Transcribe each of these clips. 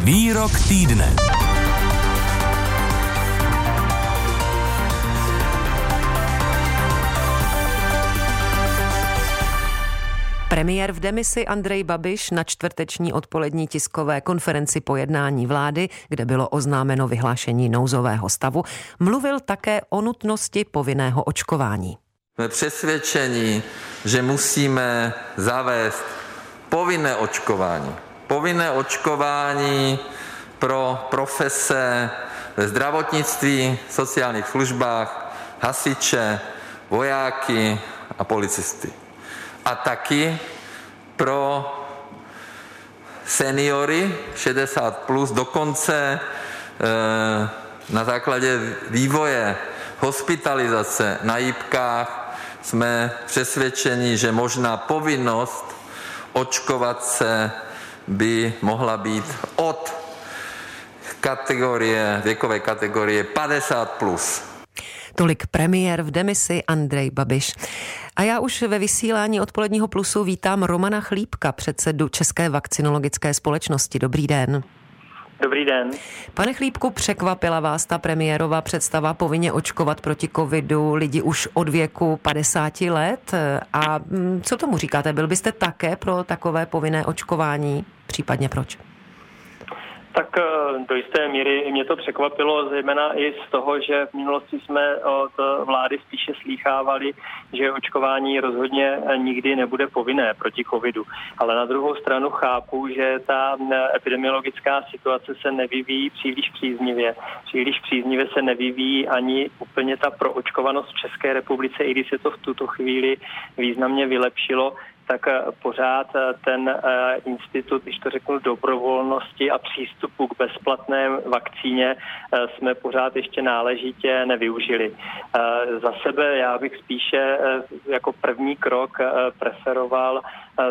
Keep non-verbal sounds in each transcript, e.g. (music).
Výrok týdne. Premiér v demisi Andrej Babiš na čtvrteční odpolední tiskové konferenci po jednání vlády, kde bylo oznámeno vyhlášení nouzového stavu, mluvil také o nutnosti povinného očkování. Jsme přesvědčeni, že musíme zavést povinné očkování. Povinné očkování pro profese ve zdravotnictví, sociálních službách, hasiče, vojáky a policisty. A taky pro seniory 60 plus, dokonce eh, na základě vývoje hospitalizace na jípkách jsme přesvědčeni, že možná povinnost očkovat se by mohla být od kategorie, věkové kategorie 50 plus. Tolik premiér v demisi Andrej Babiš. A já už ve vysílání odpoledního plusu vítám Romana Chlípka, předsedu České vakcinologické společnosti. Dobrý den. Dobrý den. Pane Chlípku, překvapila vás ta premiérová představa povinně očkovat proti covidu lidi už od věku 50 let? A mm, co tomu říkáte? Byl byste také pro takové povinné očkování? Případně proč? Tak eh, do jisté míry mě to překvapilo, zejména i z toho, že v minulosti jsme od vlády spíše slýchávali, že očkování rozhodně nikdy nebude povinné proti covidu. Ale na druhou stranu chápu, že ta epidemiologická situace se nevyvíjí příliš příznivě. Příliš příznivě se nevyvíjí ani úplně ta proočkovanost v České republice, i když se to v tuto chvíli významně vylepšilo tak eh, pořád eh, ten eh, institut, když to řeknu, dobrovolnosti a přístupu k bezplatné vakcíně jsme pořád ještě náležitě nevyužili. Za sebe já bych spíše jako první krok preferoval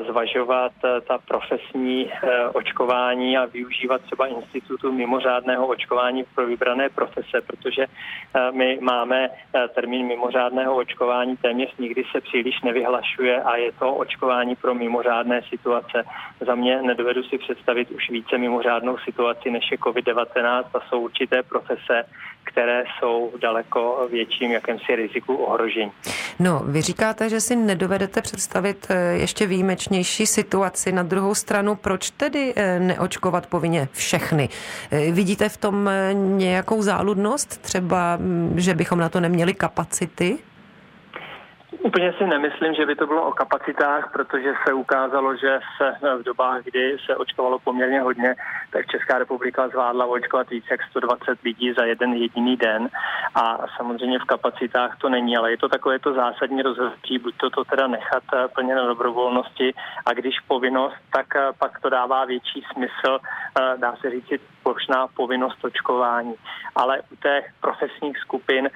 zvažovat ta profesní očkování a využívat třeba institutu mimořádného očkování pro vybrané profese, protože my máme termín mimořádného očkování téměř nikdy se příliš nevyhlašuje a je to očkování očkování pro mimořádné situace. Za mě nedovedu si představit už více mimořádnou situaci než je COVID-19 a jsou určité profese, které jsou daleko větším jakémsi riziku ohrožení. No, vy říkáte, že si nedovedete představit eh, ještě výjimečnější situaci. Na druhou stranu, proč tedy eh, neočkovat povinně všechny? Eh, vidíte v tom nějakou záludnost? Třeba, mm, že bychom na to neměli kapacity? Úplně si nemyslím, že by to bylo o kapacitách, protože se ukázalo, že se v dobách, kdy se očkovalo poměrně hodně, tak Česká republika zvládla očkovat více jak 120 lidí za jeden jediný den. A samozřejmě v kapacitách to není, ale je to takové to zásadní rozhodnutí, buď to, to teda nechat eh, plně na dobrovolnosti a když povinnost, tak eh, pak to dává větší smysl, eh, dá se říct, plošná povinnost očkování. Ale u těch profesních skupin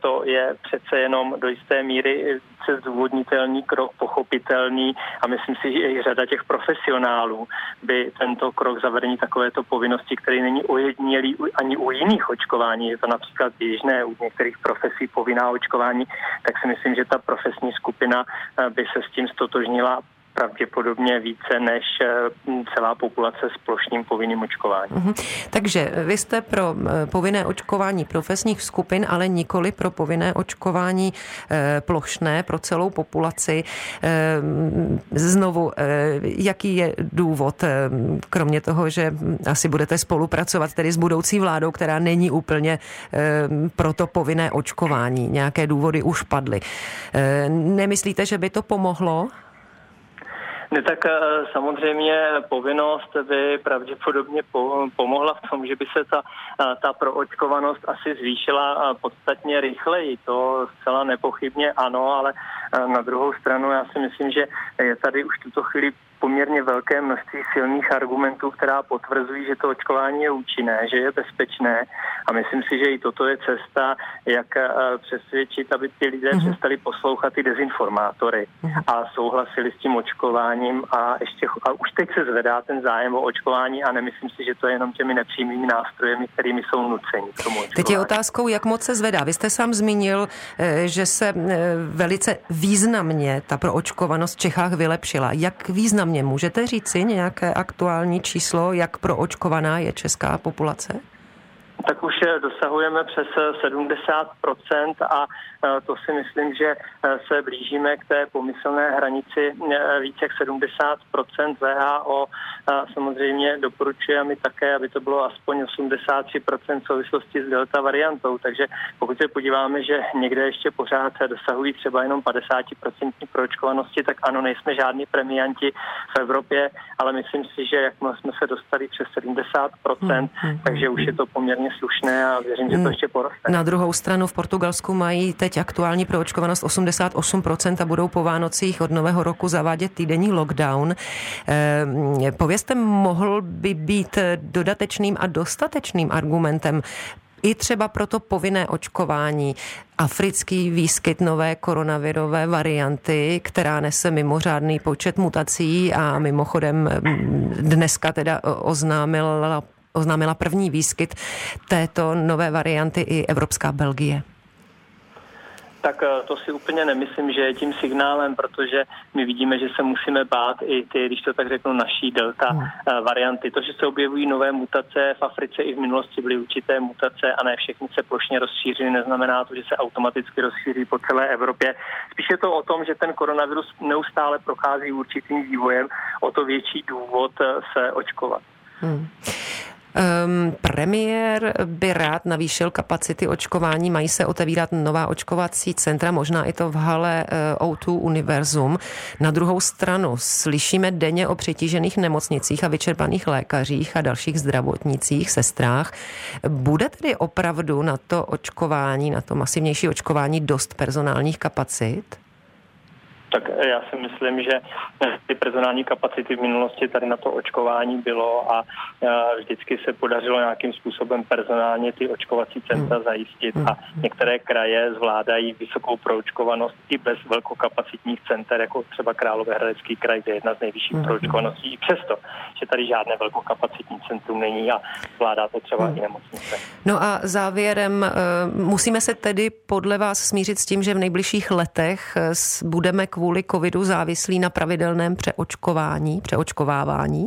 to je přece jenom do jisté míry více zdůvodnitelný krok, pochopitelný a myslím si, že i řada těch profesionálů by tento krok zavedení takovéto povinnosti, který není ojedinělý ani u jiných očkování, je to například běžné u některých profesí povinná očkování, tak si myslím, že ta profesní skupina eh, by se s tím stotožnila pravděpodobně více než eh, celá populace s plošným povinným očkováním. Mm-hmm. Takže vy jste pro eh, povinné očkování profesních skupin, ale nikoli pro povinné očkování eh, plošné pro celou populaci. Znovu, jaký je důvod, kromě toho, že asi budete spolupracovat tedy s budoucí vládou, která není úplně pro to povinné očkování. Nějaké důvody už padly. Nemyslíte, že by to pomohlo? Ne, tak eh, samozřejmě povinnost by pravděpodobně pomohla v tom, že by se ta, eh, ta proočkovanost asi zvýšila eh, podstatně rychleji. To zcela nepochybně ano, ale na druhou stranu já si myslím, že je tady už tuto chvíli poměrně velké množství silných argumentů, která potvrzují, že to očkování je účinné, že je bezpečné a myslím si, že i toto je cesta, jak eh, přesvědčit, aby ty lidé mm-hmm. přestali poslouchat ty dezinformátory mm-hmm. a souhlasili s tím očkováním a ještě a už teď se zvedá ten zájem o očkování a nemyslím si, že to je jenom těmi nepřímými nástrojemi, kterými jsou nuceni k tomu očkování. Teď je otázkou, jak moc se zvedá. Vy jste sám zmínil, eh, že se eh, velice významně ta proočkovanost v Čechách vylepšila. Jak významně země. Můžete říci nějaké aktuální číslo, jak proočkovaná je česká populace? tak už dosahujeme přes 70% a to si myslím, že e, se blížíme k té pomyslné hranici e, více jak 70% VHO. Samozřejmě doporučuje mi také, aby to bylo aspoň 83% v souvislosti s delta variantou. Takže pokud se podíváme, že někde ještě pořád dosahují třeba jenom 50% proočkovanosti, tak ano, nejsme žádní premianti v Evropě, ale myslím si, že jak jsme se dostali přes 70%, hmm, takže už je to poměrně slušné a věřím, že to ještě poroste. Na druhou stranu v Portugalsku mají teď aktuální proočkovanost 88% a budou po Vánocích od nového roku zavádět týdenní lockdown. Eh, povězte, mohl by být dodatečným a dostatečným argumentem i třeba pro to povinné očkování. Africký výskyt nové koronavirové varianty, která nese mimořádný počet mutací a mimochodem mm, dneska teda oznámila oznámila první výskyt této nové varianty i Evropská Belgie tak eh, to si úplně nemyslím, že je tím signálem, protože my vidíme, že se musíme bát i ty, když to tak řeknu, naší delta hmm. Eh, varianty. To, že se objevují nové mutace v Africe i v minulosti byly určité mutace a ne všechny se plošně rozšířily, neznamená to, že se automaticky rozšíří po celé Evropě. Spíš je to o tom, že ten koronavirus neustále prochází určitým vývojem, o to větší důvod eh, se očkovat. Hmm. Um, premiér by rád navýšil kapacity očkování, mají se otevírat nová očkovací centra, možná i to v hale uh, O2 Univerzum. Na druhou stranu slyšíme denně o přetížených nemocnicích a vyčerpaných lékařích a dalších zdravotnicích, sestrách. Bude tedy opravdu na to očkování, na to masivnější očkování dost personálních kapacit? Tak já si myslím, že ty personální kapacity v minulosti tady na to očkování bylo a vždycky se podařilo nějakým způsobem personálně ty očkovací centra hmm. zajistit a hmm. některé kraje zvládají vysokou proočkovanost i bez velkokapacitních center, jako třeba Královéhradecký kraj, kde je jedna z nejvyšších hmm. proočkovaností, i přesto, že tady žádné velkokapacitní centrum není a zvládá to třeba i nemocnice. No a závěrem, eh, musíme se tedy podle vás smířit s tím, že v nejbližších letech eh, budeme kvůli kvůli covidu závislí na pravidelném přeočkování, přeočkovávání?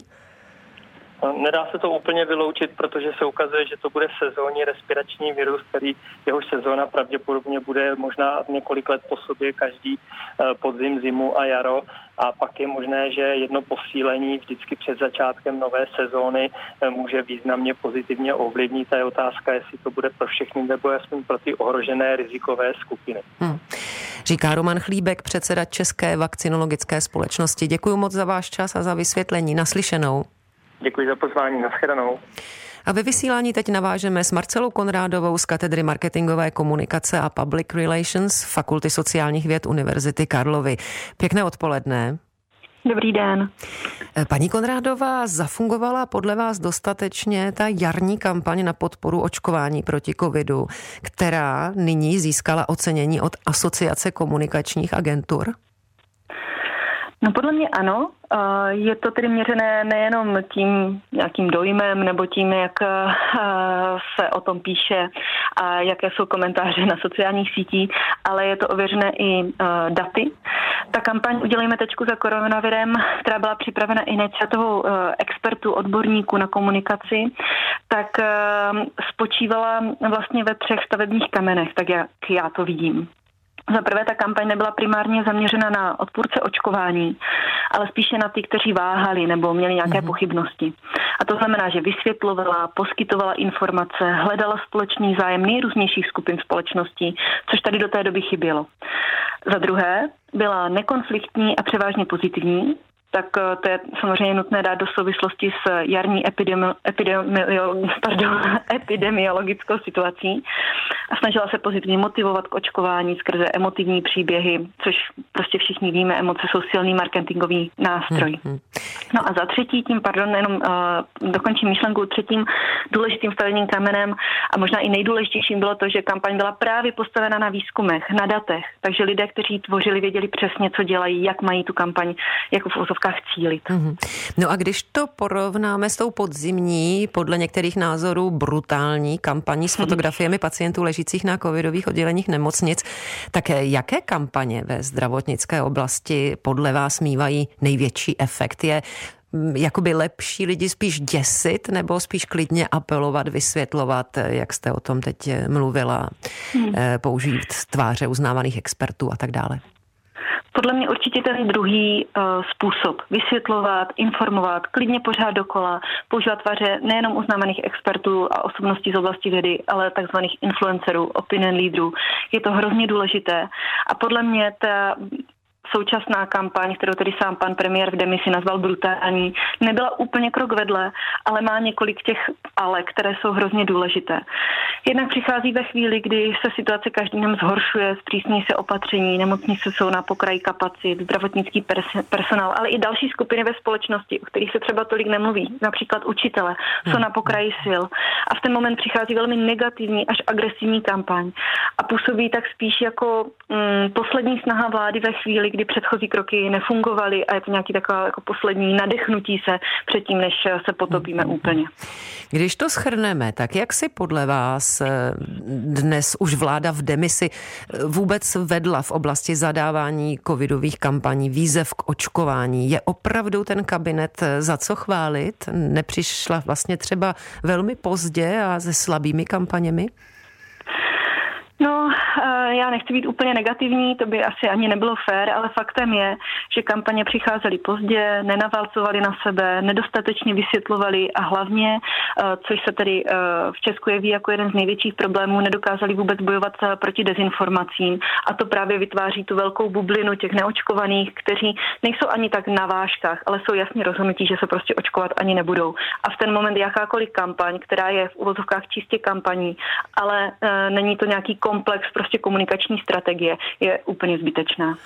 Nedá se to úplně vyloučit, protože se ukazuje, že to bude sezónní respirační virus, který jehož sezóna pravděpodobně bude možná několik let po sobě každý eh, podzim, zimu a jaro. A pak je možné, že jedno posílení vždycky před začátkem nové sezóny eh, může významně pozitivně ovlivnit. A je otázka, jestli to bude pro všechny nebo aspoň pro ty ohrožené rizikové skupiny. Hmm. Říká Roman Chlíbek, předseda České vakcinologické společnosti. Děkuji moc za váš čas a za vysvětlení. Naslyšenou. Děkuji za pozvání. Naschledanou. A ve vysílání teď navážeme s Marcelou Konrádovou z katedry marketingové komunikace a public relations Fakulty sociálních věd Univerzity Karlovy. Pěkné odpoledne. Dobrý den. Eh, paní Konrádová, zafungovala podle vás dostatečně ta jarní kampaň na podporu očkování proti covidu, která nyní získala ocenění od Asociace komunikačních agentur? No podle mě ano. Je to tedy měřené nejenom tím nějakým dojmem nebo tím, jak se o tom píše a jaké jsou komentáře na sociálních sítích, ale je to ověřené i daty. Ta kampaň Udělejme tečku za koronavirem, která byla připravena iniciativou expertů, odborníků na komunikaci, tak spočívala vlastně ve třech stavebních kamenech, tak jak já to vidím. Za prvé ta kampaň nebyla primárně zaměřena na odpůrce očkování, ale spíše na ty, kteří váhali nebo měli nějaké mm-hmm. pochybnosti. A to znamená, že vysvětlovala, poskytovala informace, hledala společný zájem nejrůznějších skupin společnosti, což tady do té doby chybělo. Za druhé byla nekonfliktní a převážně pozitivní, tak eh, to je samozřejmě nutné dát do souvislosti s jarní epidemi- epidemi- pardon, (laughs) epidemiologickou situací a snažila se pozitivně motivovat k očkování skrze emotivní příběhy, což prostě všichni víme, emoce jsou silný marketingový nástroj. Hmm, hmm. No a za třetí, tím, pardon, jenom uh, dokončím myšlenku, třetím důležitým stavebním kamenem a možná i nejdůležitějším bylo to, že kampaň byla právě postavena na výzkumech, na datech, takže lidé, kteří tvořili, věděli přesně, co dělají, jak mají tu kampaň jako v ozovkách cílit. Mm-hmm. No a když to porovnáme s tou podzimní, podle některých názorů brutální kampaní s fotografiemi pacientů leží ležících na covidových odděleních nemocnic. Tak jaké kampaně ve zdravotnické oblasti podle vás mývají největší efekt? Je mm, jakoby lepší lidi spíš děsit nebo spíš klidně apelovat, vysvětlovat, jak jste o tom teď mluvila, hmm. použít tváře uznávaných expertů a tak dále? Podle mě určitě ten druhý uh, způsob. Vysvětlovat, informovat, klidně pořád dokola, používat tváře nejenom uznávaných expertů a osobností z oblasti vědy, ale takzvaných influencerů, opinion lídrů. Je to hrozně důležité. A podle mě ta současná kampaň, kterou tedy sám pan premiér v demisi nazval brutální, nebyla úplně krok vedle, ale má několik těch ale, které jsou hrozně důležité. Jednak přichází ve chvíli, kdy se situace každým dnem zhoršuje, zpřísní se opatření, nemocnice jsou na pokraji kapacit, zdravotnický pers- personál, ale i další skupiny ve společnosti, o kterých se třeba tolik nemluví, například učitele, jsou na pokraji sil. A v ten moment přichází velmi negativní až agresivní kampaň a působí tak spíš jako mm, poslední snaha vlády ve chvíli, kdy předchozí kroky nefungovaly a je to nějaký taková jako poslední nadechnutí se předtím, než se potopíme mm-hmm. úplně. Když to schrneme, tak jak si podle vás eh, dnes už vláda v demisi eh, vůbec vedla v oblasti zadávání covidových kampaní, výzev k očkování? Je opravdu ten kabinet eh, za co chválit? Nepřišla vlastně třeba velmi pozdě a se slabými kampaněmi? No, eh, já nechci být úplně negativní, to by asi ani nebylo fér, ale faktem je, že kampaně přicházely pozdě, nenavalcovaly na sebe, nedostatečně vysvětlovali a hlavně, eh, což se tedy eh, v Česku jeví jako jeden z největších problémů, nedokázali vůbec bojovat proti dezinformacím a to právě vytváří tu velkou bublinu těch neočkovaných, kteří nejsou ani tak na vážkách, ale jsou jasně rozhodnutí, že se prostě očkovat ani nebudou. A v ten moment jakákoliv kampaň, která je v uvozovkách čistě kampaní, ale není to nějaký komplex prostě komunikační strategie je úplně zbytečná.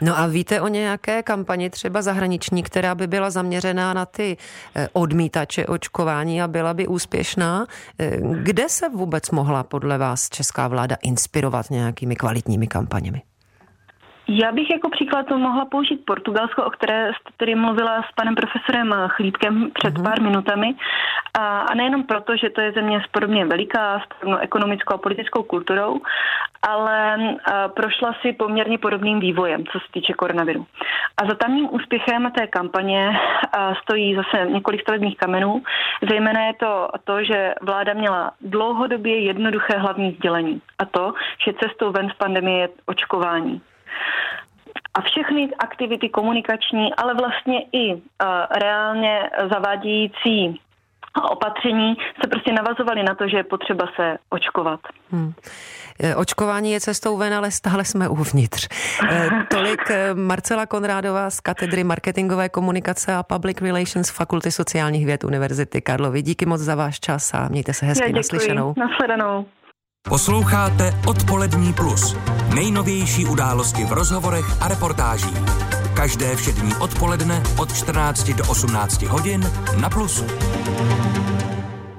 No a víte o nějaké kampani třeba zahraniční, která by byla zaměřená na ty eh, odmítače očkování a byla by úspěšná? Eh, kde se vůbec mohla podle vás česká vláda inspirovat nějakými kvalitními kampaněmi? Já bych jako příklad to mohla použít Portugalsko, o které jste tedy mluvila s panem profesorem Chlípkem před uh-huh. pár minutami. A, a nejenom proto, že to je země s podobně veliká, s podobnou ekonomickou a politickou kulturou, ale a, prošla si poměrně podobným vývojem, co se týče koronaviru. A za tamním úspěchem té kampaně a, stojí zase několik stavebních kamenů. Zejména je to to, že vláda měla dlouhodobě jednoduché hlavní sdělení. A to, že cestou ven z pandemie je očkování. A všechny aktivity komunikační, ale vlastně i uh, reálně zavádějící opatření se prostě navazovaly na to, že je potřeba se očkovat. Hmm. E, očkování je cestou ven, ale stále jsme uvnitř. E, (laughs) tolik Marcela Konrádová z katedry marketingové komunikace a public relations Fakulty sociálních věd Univerzity Karlovy. Díky moc za váš čas a mějte se hezky naslyšenou. Nasledanou. Posloucháte Odpolední plus. Nejnovější události v rozhovorech a reportážích. Každé všední odpoledne od 14 do 18 hodin na Plusu.